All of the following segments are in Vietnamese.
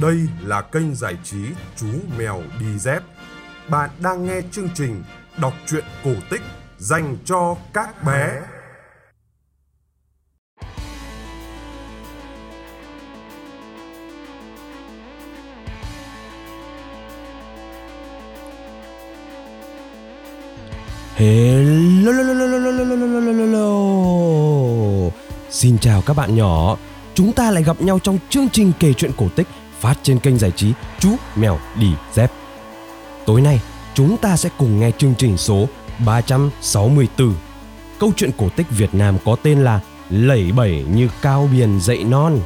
Đây là kênh giải trí Chú Mèo Đi Dép. Bạn đang nghe chương trình đọc truyện cổ tích dành cho các bé. Hello, hello, hello, hello, hello. Xin chào các bạn nhỏ. Chúng ta lại gặp nhau trong chương trình kể chuyện cổ tích phát trên kênh giải trí Chú Mèo Đi Dép. Tối nay, chúng ta sẽ cùng nghe chương trình số 364. Câu chuyện cổ tích Việt Nam có tên là Lẩy bẩy như cao biển dậy non.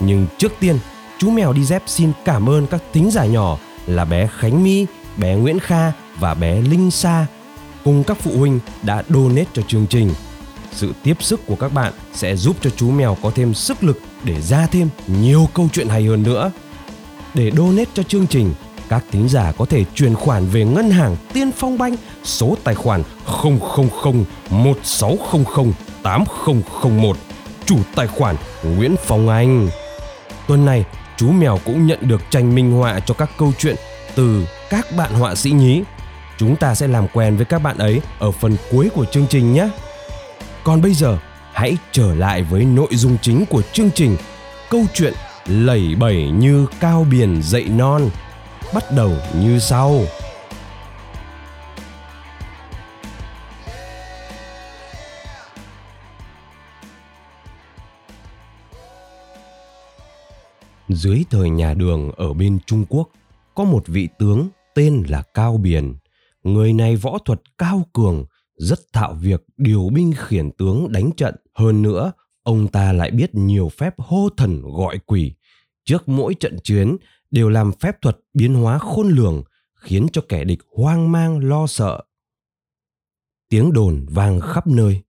Nhưng trước tiên, chú Mèo Đi Dép xin cảm ơn các thính giả nhỏ là bé Khánh My, bé Nguyễn Kha và bé Linh Sa cùng các phụ huynh đã donate cho chương trình. Sự tiếp sức của các bạn sẽ giúp cho chú mèo có thêm sức lực để ra thêm nhiều câu chuyện hay hơn nữa. Để donate cho chương trình, các thính giả có thể chuyển khoản về ngân hàng Tiên Phong Banh số tài khoản 000 1600 8001, chủ tài khoản Nguyễn Phong Anh. Tuần này, chú mèo cũng nhận được tranh minh họa cho các câu chuyện từ các bạn họa sĩ nhí Chúng ta sẽ làm quen với các bạn ấy ở phần cuối của chương trình nhé. Còn bây giờ, hãy trở lại với nội dung chính của chương trình. Câu chuyện lẩy bẩy như cao biển dậy non. Bắt đầu như sau. Dưới thời nhà Đường ở bên Trung Quốc, có một vị tướng tên là Cao Biển người này võ thuật cao cường, rất thạo việc điều binh khiển tướng đánh trận. Hơn nữa, ông ta lại biết nhiều phép hô thần gọi quỷ. Trước mỗi trận chiến đều làm phép thuật biến hóa khôn lường, khiến cho kẻ địch hoang mang lo sợ. Tiếng đồn vang khắp nơi.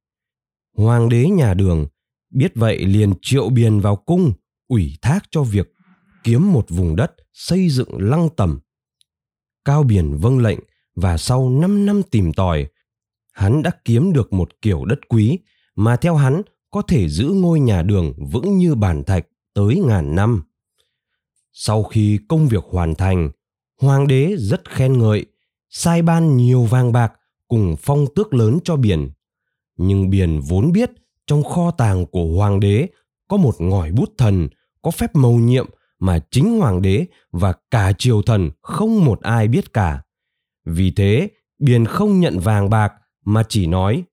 Hoàng đế nhà đường biết vậy liền triệu biền vào cung, ủy thác cho việc kiếm một vùng đất xây dựng lăng tẩm. Cao Biển vâng lệnh và sau 5 năm tìm tòi, hắn đã kiếm được một kiểu đất quý mà theo hắn có thể giữ ngôi nhà đường vững như bản thạch tới ngàn năm. Sau khi công việc hoàn thành, hoàng đế rất khen ngợi, sai ban nhiều vàng bạc cùng phong tước lớn cho biển. Nhưng biển vốn biết trong kho tàng của hoàng đế có một ngòi bút thần có phép mầu nhiệm mà chính hoàng đế và cả triều thần không một ai biết cả. Vì thế, Biền không nhận vàng bạc mà chỉ nói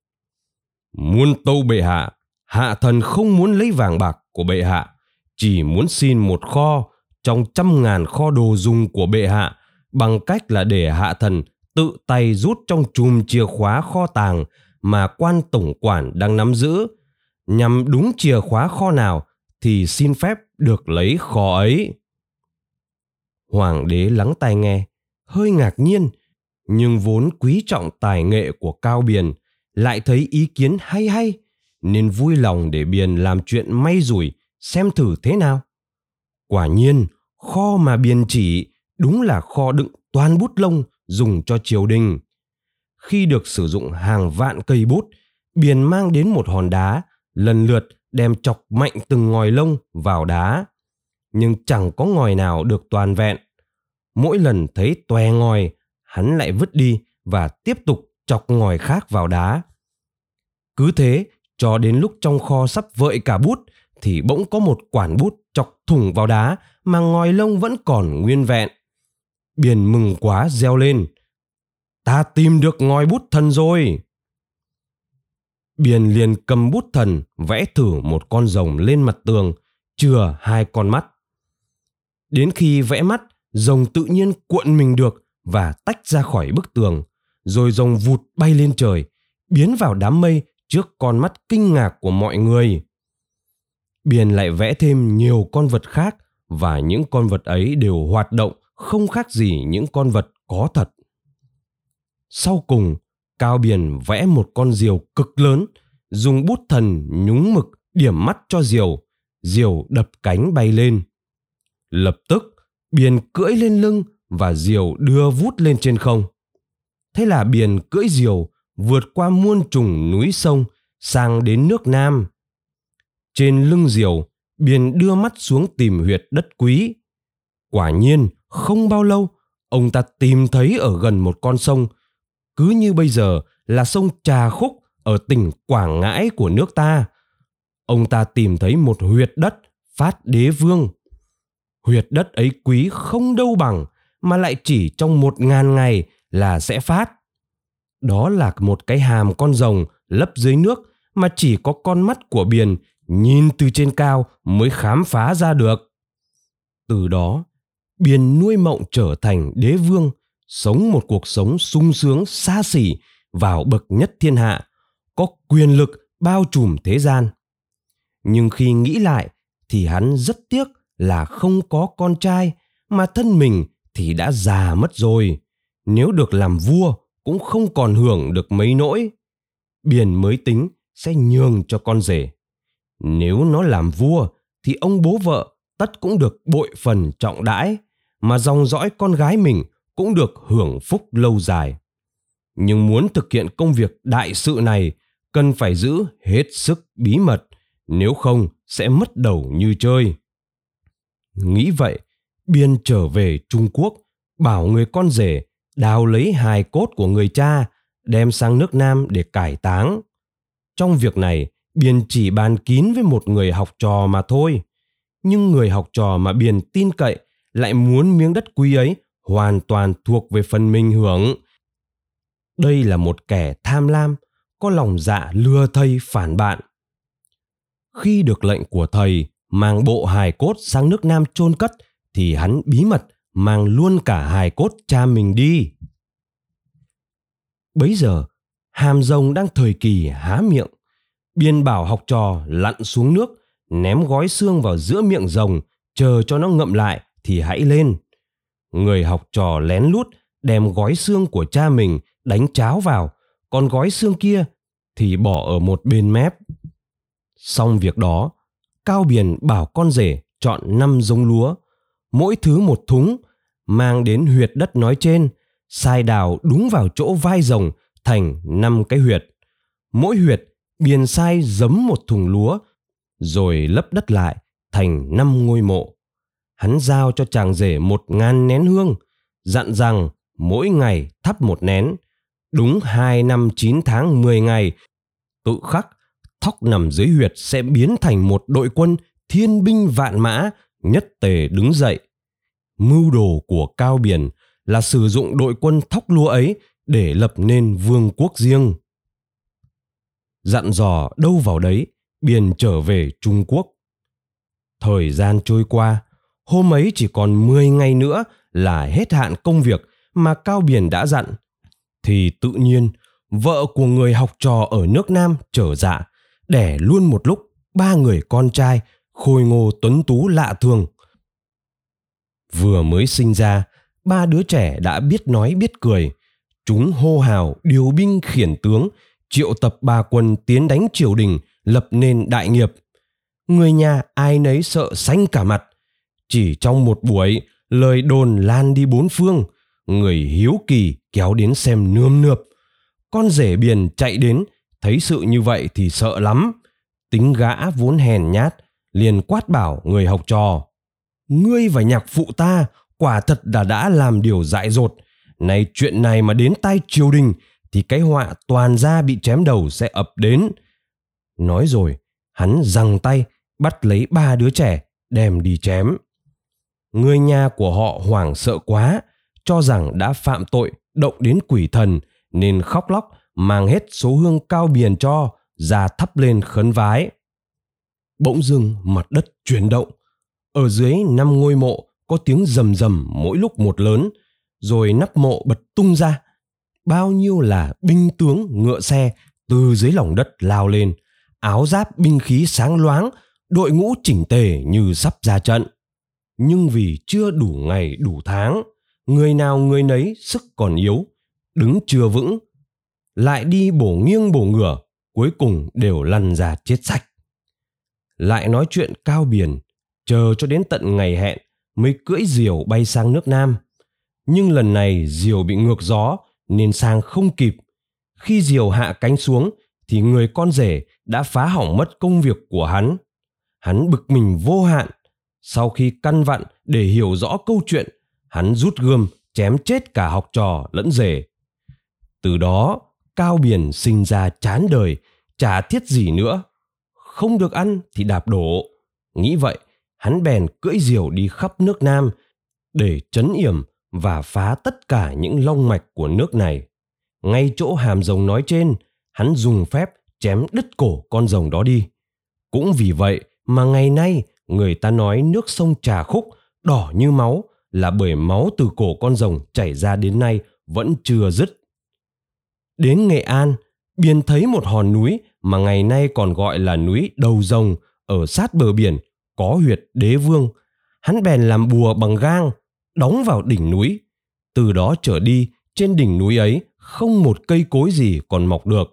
Muôn tâu bệ hạ, hạ thần không muốn lấy vàng bạc của bệ hạ, chỉ muốn xin một kho trong trăm ngàn kho đồ dùng của bệ hạ bằng cách là để hạ thần tự tay rút trong chùm chìa khóa kho tàng mà quan tổng quản đang nắm giữ. Nhằm đúng chìa khóa kho nào thì xin phép được lấy kho ấy. Hoàng đế lắng tai nghe hơi ngạc nhiên nhưng vốn quý trọng tài nghệ của Cao Biền, lại thấy ý kiến hay hay, nên vui lòng để Biền làm chuyện may rủi, xem thử thế nào. Quả nhiên, kho mà Biền chỉ đúng là kho đựng toàn bút lông dùng cho triều đình. Khi được sử dụng hàng vạn cây bút, Biền mang đến một hòn đá, lần lượt đem chọc mạnh từng ngòi lông vào đá. Nhưng chẳng có ngòi nào được toàn vẹn. Mỗi lần thấy toe ngòi hắn lại vứt đi và tiếp tục chọc ngòi khác vào đá. Cứ thế, cho đến lúc trong kho sắp vợi cả bút thì bỗng có một quản bút chọc thủng vào đá mà ngòi lông vẫn còn nguyên vẹn. Biển mừng quá reo lên. Ta tìm được ngòi bút thần rồi. Biển liền cầm bút thần vẽ thử một con rồng lên mặt tường, chừa hai con mắt. Đến khi vẽ mắt, rồng tự nhiên cuộn mình được và tách ra khỏi bức tường, rồi rồng vụt bay lên trời, biến vào đám mây trước con mắt kinh ngạc của mọi người. Biển lại vẽ thêm nhiều con vật khác và những con vật ấy đều hoạt động không khác gì những con vật có thật. Sau cùng, Cao Biển vẽ một con diều cực lớn, dùng bút thần nhúng mực điểm mắt cho diều, diều đập cánh bay lên. Lập tức, Biển cưỡi lên lưng và diều đưa vút lên trên không. Thế là biển cưỡi diều vượt qua muôn trùng núi sông sang đến nước Nam. Trên lưng diều, Biền đưa mắt xuống tìm huyệt đất quý. Quả nhiên, không bao lâu, ông ta tìm thấy ở gần một con sông, cứ như bây giờ là sông Trà Khúc ở tỉnh Quảng Ngãi của nước ta. Ông ta tìm thấy một huyệt đất phát đế vương. Huyệt đất ấy quý không đâu bằng, mà lại chỉ trong một ngàn ngày là sẽ phát. Đó là một cái hàm con rồng lấp dưới nước mà chỉ có con mắt của biển nhìn từ trên cao mới khám phá ra được. Từ đó, biển nuôi mộng trở thành đế vương, sống một cuộc sống sung sướng xa xỉ vào bậc nhất thiên hạ, có quyền lực bao trùm thế gian. Nhưng khi nghĩ lại thì hắn rất tiếc là không có con trai mà thân mình thì đã già mất rồi. Nếu được làm vua cũng không còn hưởng được mấy nỗi. Biển mới tính sẽ nhường cho con rể. Nếu nó làm vua thì ông bố vợ tất cũng được bội phần trọng đãi, mà dòng dõi con gái mình cũng được hưởng phúc lâu dài. Nhưng muốn thực hiện công việc đại sự này cần phải giữ hết sức bí mật, nếu không sẽ mất đầu như chơi. Nghĩ vậy, Biên trở về Trung Quốc, bảo người con rể đào lấy hài cốt của người cha, đem sang nước Nam để cải táng. Trong việc này, Biền chỉ bàn kín với một người học trò mà thôi. Nhưng người học trò mà Biền tin cậy lại muốn miếng đất quý ấy hoàn toàn thuộc về phần mình hưởng. Đây là một kẻ tham lam, có lòng dạ lừa thầy phản bạn. Khi được lệnh của thầy mang bộ hài cốt sang nước Nam chôn cất thì hắn bí mật mang luôn cả hài cốt cha mình đi. Bấy giờ, hàm rồng đang thời kỳ há miệng. Biên bảo học trò lặn xuống nước, ném gói xương vào giữa miệng rồng, chờ cho nó ngậm lại thì hãy lên. Người học trò lén lút đem gói xương của cha mình đánh cháo vào, còn gói xương kia thì bỏ ở một bên mép. Xong việc đó, Cao Biển bảo con rể chọn năm giống lúa, mỗi thứ một thúng, mang đến huyệt đất nói trên, sai đào đúng vào chỗ vai rồng thành năm cái huyệt. Mỗi huyệt biên sai giấm một thùng lúa, rồi lấp đất lại thành năm ngôi mộ. Hắn giao cho chàng rể một ngàn nén hương, dặn rằng mỗi ngày thắp một nén, đúng hai năm chín tháng mười ngày, tự khắc thóc nằm dưới huyệt sẽ biến thành một đội quân thiên binh vạn mã nhất tề đứng dậy. Mưu đồ của Cao Biển là sử dụng đội quân thóc lúa ấy để lập nên vương quốc riêng. Dặn dò đâu vào đấy, Biển trở về Trung Quốc. Thời gian trôi qua, hôm ấy chỉ còn 10 ngày nữa là hết hạn công việc mà Cao Biển đã dặn. Thì tự nhiên, vợ của người học trò ở nước Nam trở dạ, đẻ luôn một lúc ba người con trai khôi ngô tuấn tú lạ thường. Vừa mới sinh ra, ba đứa trẻ đã biết nói biết cười. Chúng hô hào điều binh khiển tướng, triệu tập ba quân tiến đánh triều đình, lập nên đại nghiệp. Người nhà ai nấy sợ xanh cả mặt. Chỉ trong một buổi, lời đồn lan đi bốn phương, người hiếu kỳ kéo đến xem nươm nượp. Con rể biển chạy đến, thấy sự như vậy thì sợ lắm. Tính gã vốn hèn nhát, liền quát bảo người học trò. Ngươi và nhạc phụ ta quả thật đã đã làm điều dại dột. Này chuyện này mà đến tay triều đình thì cái họa toàn ra bị chém đầu sẽ ập đến. Nói rồi, hắn giằng tay bắt lấy ba đứa trẻ đem đi chém. Người nhà của họ hoảng sợ quá, cho rằng đã phạm tội động đến quỷ thần nên khóc lóc mang hết số hương cao biển cho ra thắp lên khấn vái. Bỗng dưng mặt đất chuyển động, ở dưới năm ngôi mộ có tiếng rầm rầm mỗi lúc một lớn, rồi nắp mộ bật tung ra. Bao nhiêu là binh tướng ngựa xe từ dưới lòng đất lao lên, áo giáp binh khí sáng loáng, đội ngũ chỉnh tề như sắp ra trận. Nhưng vì chưa đủ ngày đủ tháng, người nào người nấy sức còn yếu, đứng chưa vững, lại đi bổ nghiêng bổ ngửa, cuối cùng đều lăn ra chết sạch. Lại nói chuyện cao biển, chờ cho đến tận ngày hẹn mới cưỡi diều bay sang nước Nam. Nhưng lần này diều bị ngược gió nên sang không kịp. Khi diều hạ cánh xuống thì người con rể đã phá hỏng mất công việc của hắn. Hắn bực mình vô hạn. sau khi căn vặn để hiểu rõ câu chuyện, hắn rút gươm chém chết cả học trò lẫn rể từ đó, cao biển sinh ra chán đời, chả thiết gì nữa không được ăn thì đạp đổ nghĩ vậy hắn bèn cưỡi diều đi khắp nước nam để chấn yểm và phá tất cả những long mạch của nước này. Ngay chỗ hàm rồng nói trên, hắn dùng phép chém đứt cổ con rồng đó đi. Cũng vì vậy mà ngày nay người ta nói nước sông trà khúc đỏ như máu là bởi máu từ cổ con rồng chảy ra đến nay vẫn chưa dứt. Đến nghệ an biên thấy một hòn núi mà ngày nay còn gọi là núi đầu rồng ở sát bờ biển có huyệt đế vương. Hắn bèn làm bùa bằng gang, đóng vào đỉnh núi. Từ đó trở đi, trên đỉnh núi ấy, không một cây cối gì còn mọc được.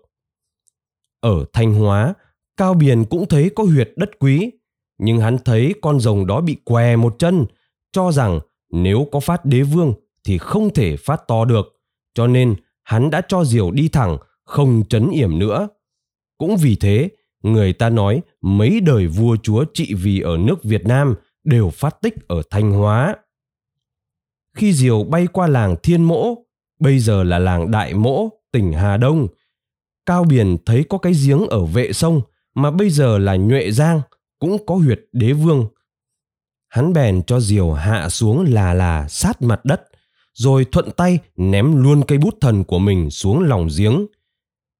Ở thanh hóa, cao biền cũng thấy có huyệt đất quý, nhưng hắn thấy con rồng đó bị què một chân, cho rằng nếu có phát đế vương thì không thể phát to được, cho nên hắn đã cho diều đi thẳng, không chấn yểm nữa. Cũng vì thế người ta nói mấy đời vua chúa trị vì ở nước việt nam đều phát tích ở thanh hóa. Khi diều bay qua làng thiên mỗ, bây giờ là làng đại mỗ, tỉnh hà đông. Cao biển thấy có cái giếng ở vệ sông mà bây giờ là nhuệ giang, cũng có huyệt đế vương. Hắn bèn cho diều hạ xuống là là sát mặt đất, rồi thuận tay ném luôn cây bút thần của mình xuống lòng giếng.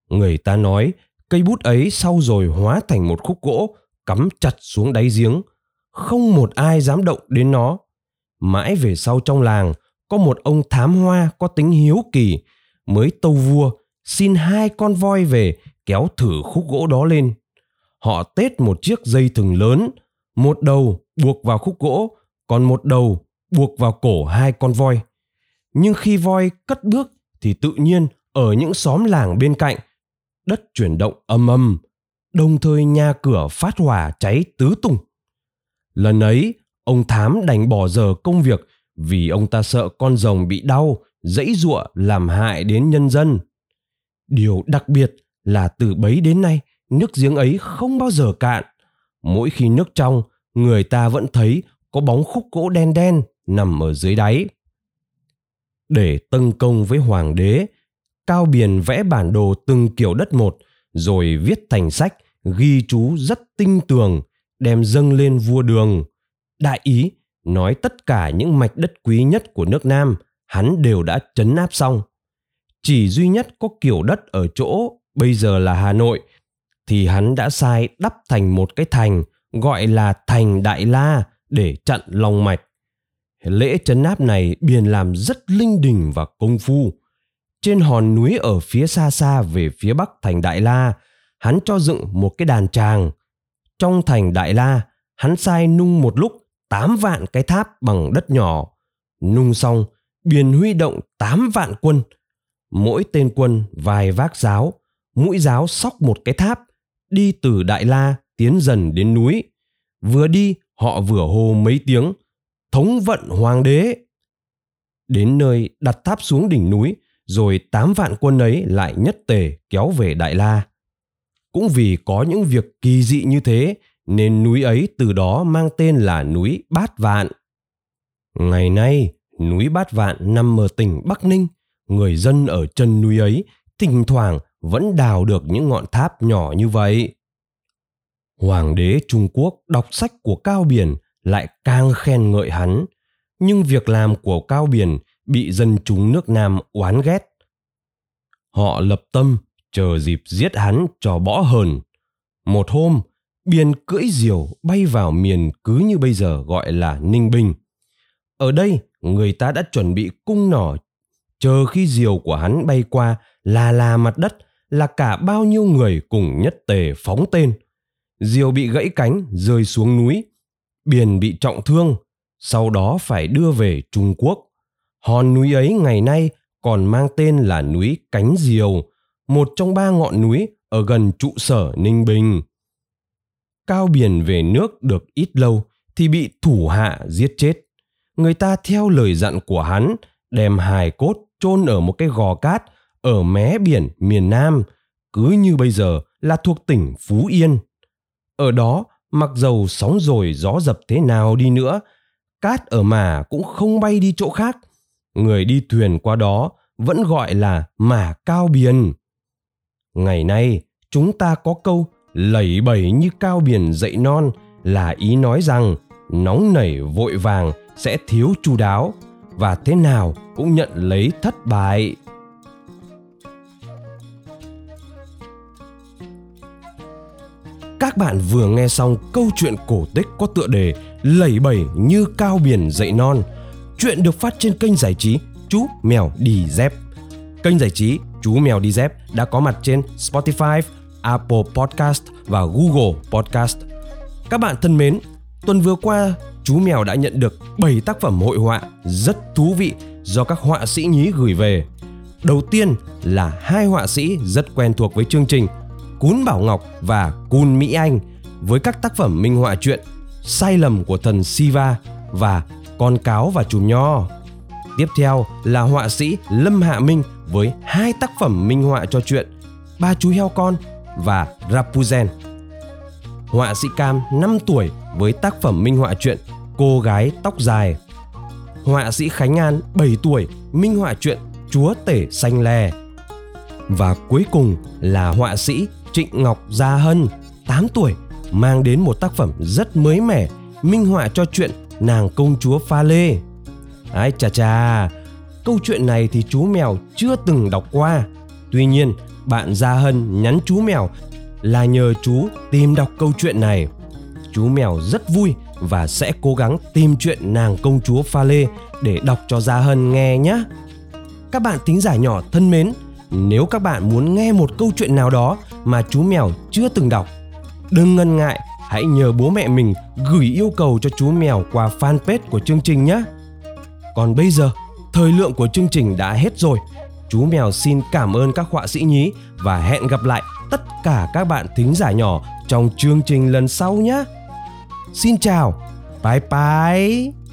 Người ta nói cây bút ấy sau rồi hóa thành một khúc gỗ, cắm chặt xuống đáy giếng. Không một ai dám động đến nó. Mãi về sau trong làng, có một ông thám hoa có tính hiếu kỳ, mới tâu vua, xin hai con voi về kéo thử khúc gỗ đó lên. Họ tết một chiếc dây thừng lớn, một đầu buộc vào khúc gỗ, còn một đầu buộc vào cổ hai con voi. Nhưng khi voi cất bước thì tự nhiên ở những xóm làng bên cạnh đất chuyển động âm âm, đồng thời nhà cửa phát hỏa cháy tứ tung lần ấy, ông thám đành bỏ giờ công việc vì ông ta sợ con rồng bị đau, dãy giụa làm hại đến nhân dân. Điều đặc biệt là từ bấy đến nay, nước giếng ấy không bao giờ cạn. Mỗi khi nước trong, người ta vẫn thấy có bóng khúc gỗ đen đen nằm ở dưới đáy. Để tâng công với hoàng đế cao biển vẽ bản đồ từng kiểu đất một, rồi viết thành sách, ghi chú rất tinh tường, đem dâng lên vua đường. Đại ý, nói tất cả những mạch đất quý nhất của nước nam, hắn đều đã chấn áp xong. Chỉ duy nhất có kiểu đất ở chỗ bây giờ là hà nội, thì hắn đã sai đắp thành một cái thành, gọi là thành đại la, để chặn long mạch. Lễ chấn áp này biền làm rất linh đình và công phu trên hòn núi ở phía xa xa về phía bắc thành đại la, hắn cho dựng một cái đàn tràng. Trong thành đại la, hắn sai nung một lúc tám vạn cái tháp bằng đất nhỏ. Nung xong biền huy động tám vạn quân. Mỗi tên quân vài vác giáo, mũi giáo sóc một cái tháp, đi từ đại la tiến dần đến núi. Vừa đi, họ vừa hô mấy tiếng, thống vận hoàng đế! Đến nơi đặt tháp xuống đỉnh núi rồi tám vạn quân ấy lại nhất tề kéo về đại la. Cũng vì có những việc kỳ dị như thế, nên núi ấy từ đó mang tên là núi bát vạn. Ngày nay, núi bát vạn nằm ở tỉnh bắc ninh. Người dân ở chân núi ấy thỉnh thoảng vẫn đào được những ngọn tháp nhỏ như vậy. Hoàng đế trung quốc đọc sách của cao biển lại càng khen ngợi hắn. Nhưng việc làm của cao biển bị dân chúng nước nam oán ghét. Họ lập tâm chờ dịp giết hắn cho bỏ hờn. Một hôm, biên cưỡi diều bay vào miền cứ như bây giờ gọi là ninh bình. Ở đây, người ta đã chuẩn bị cung nỏ, chờ khi diều của hắn bay qua là là mặt đất, là cả bao nhiêu người cùng nhất tề phóng tên. Diều bị gãy cánh, rơi xuống núi. Biền bị trọng thương, sau đó phải đưa về trung quốc hòn núi ấy ngày nay còn mang tên là núi cánh diều một trong ba ngọn núi ở gần trụ sở ninh bình cao biển về nước được ít lâu thì bị thủ hạ giết chết người ta theo lời dặn của hắn đem hài cốt chôn ở một cái gò cát ở mé biển miền Nam, cứ như bây giờ là thuộc tỉnh Phú Yên. Ở đó mặc dầu sóng rồi gió dập thế nào đi nữa, cát ở mà cũng không bay đi chỗ khác. Người đi thuyền qua đó vẫn gọi là mả cao biển. Ngày nay, chúng ta có câu lẩy bẩy như cao biển dậy non là ý nói rằng nóng nảy vội vàng sẽ thiếu chu đáo và thế nào cũng nhận lấy thất bại. Các bạn vừa nghe xong câu chuyện cổ tích có tựa đề Lẩy bẩy như cao biển dậy non. Chuyện được phát trên kênh giải trí Chú Mèo Đi Dép. Kênh giải trí Chú Mèo Đi Dép đã có mặt trên Spotify, Apple Podcast và Google Podcast. Các bạn thân mến, tuần vừa qua chú mèo đã nhận được 7 tác phẩm hội họa rất thú vị do các họa sĩ nhí gửi về. Đầu tiên là hai họa sĩ rất quen thuộc với chương trình Cún Bảo Ngọc và Cún Mỹ Anh với các tác phẩm minh họa truyện Sai lầm của thần Siva và con cáo và chùm nho. Tiếp theo là họa sĩ Lâm Hạ Minh với hai tác phẩm minh họa cho truyện Ba chú heo con và Rapunzel. Họa sĩ Cam 5 tuổi, với tác phẩm minh họa truyện Cô gái tóc dài. Họa sĩ Khánh An 7 tuổi, minh họa truyện Chúa tể xanh lè. Và cuối cùng là họa sĩ Trịnh Ngọc Gia Hân 8 tuổi, mang đến một tác phẩm rất mới mẻ minh họa cho chuyện nàng công chúa pha lê. Ai chà chà, câu chuyện này thì chú mèo chưa từng đọc qua. Tuy nhiên, bạn Gia Hân nhắn chú mèo là nhờ chú tìm đọc câu chuyện này. Chú mèo rất vui và sẽ cố gắng tìm chuyện nàng công chúa pha lê để đọc cho Gia Hân nghe nhé. Các bạn thính giả nhỏ thân mến, nếu các bạn muốn nghe một câu chuyện nào đó mà chú mèo chưa từng đọc, đừng ngần ngại, hãy nhờ bố mẹ mình gửi yêu cầu cho chú mèo qua fanpage của chương trình nhé. Còn bây giờ, thời lượng của chương trình đã hết rồi. Chú mèo xin cảm ơn các họa sĩ nhí và hẹn gặp lại tất cả các bạn thính giả nhỏ trong chương trình lần sau nhé. Xin chào, bye bye.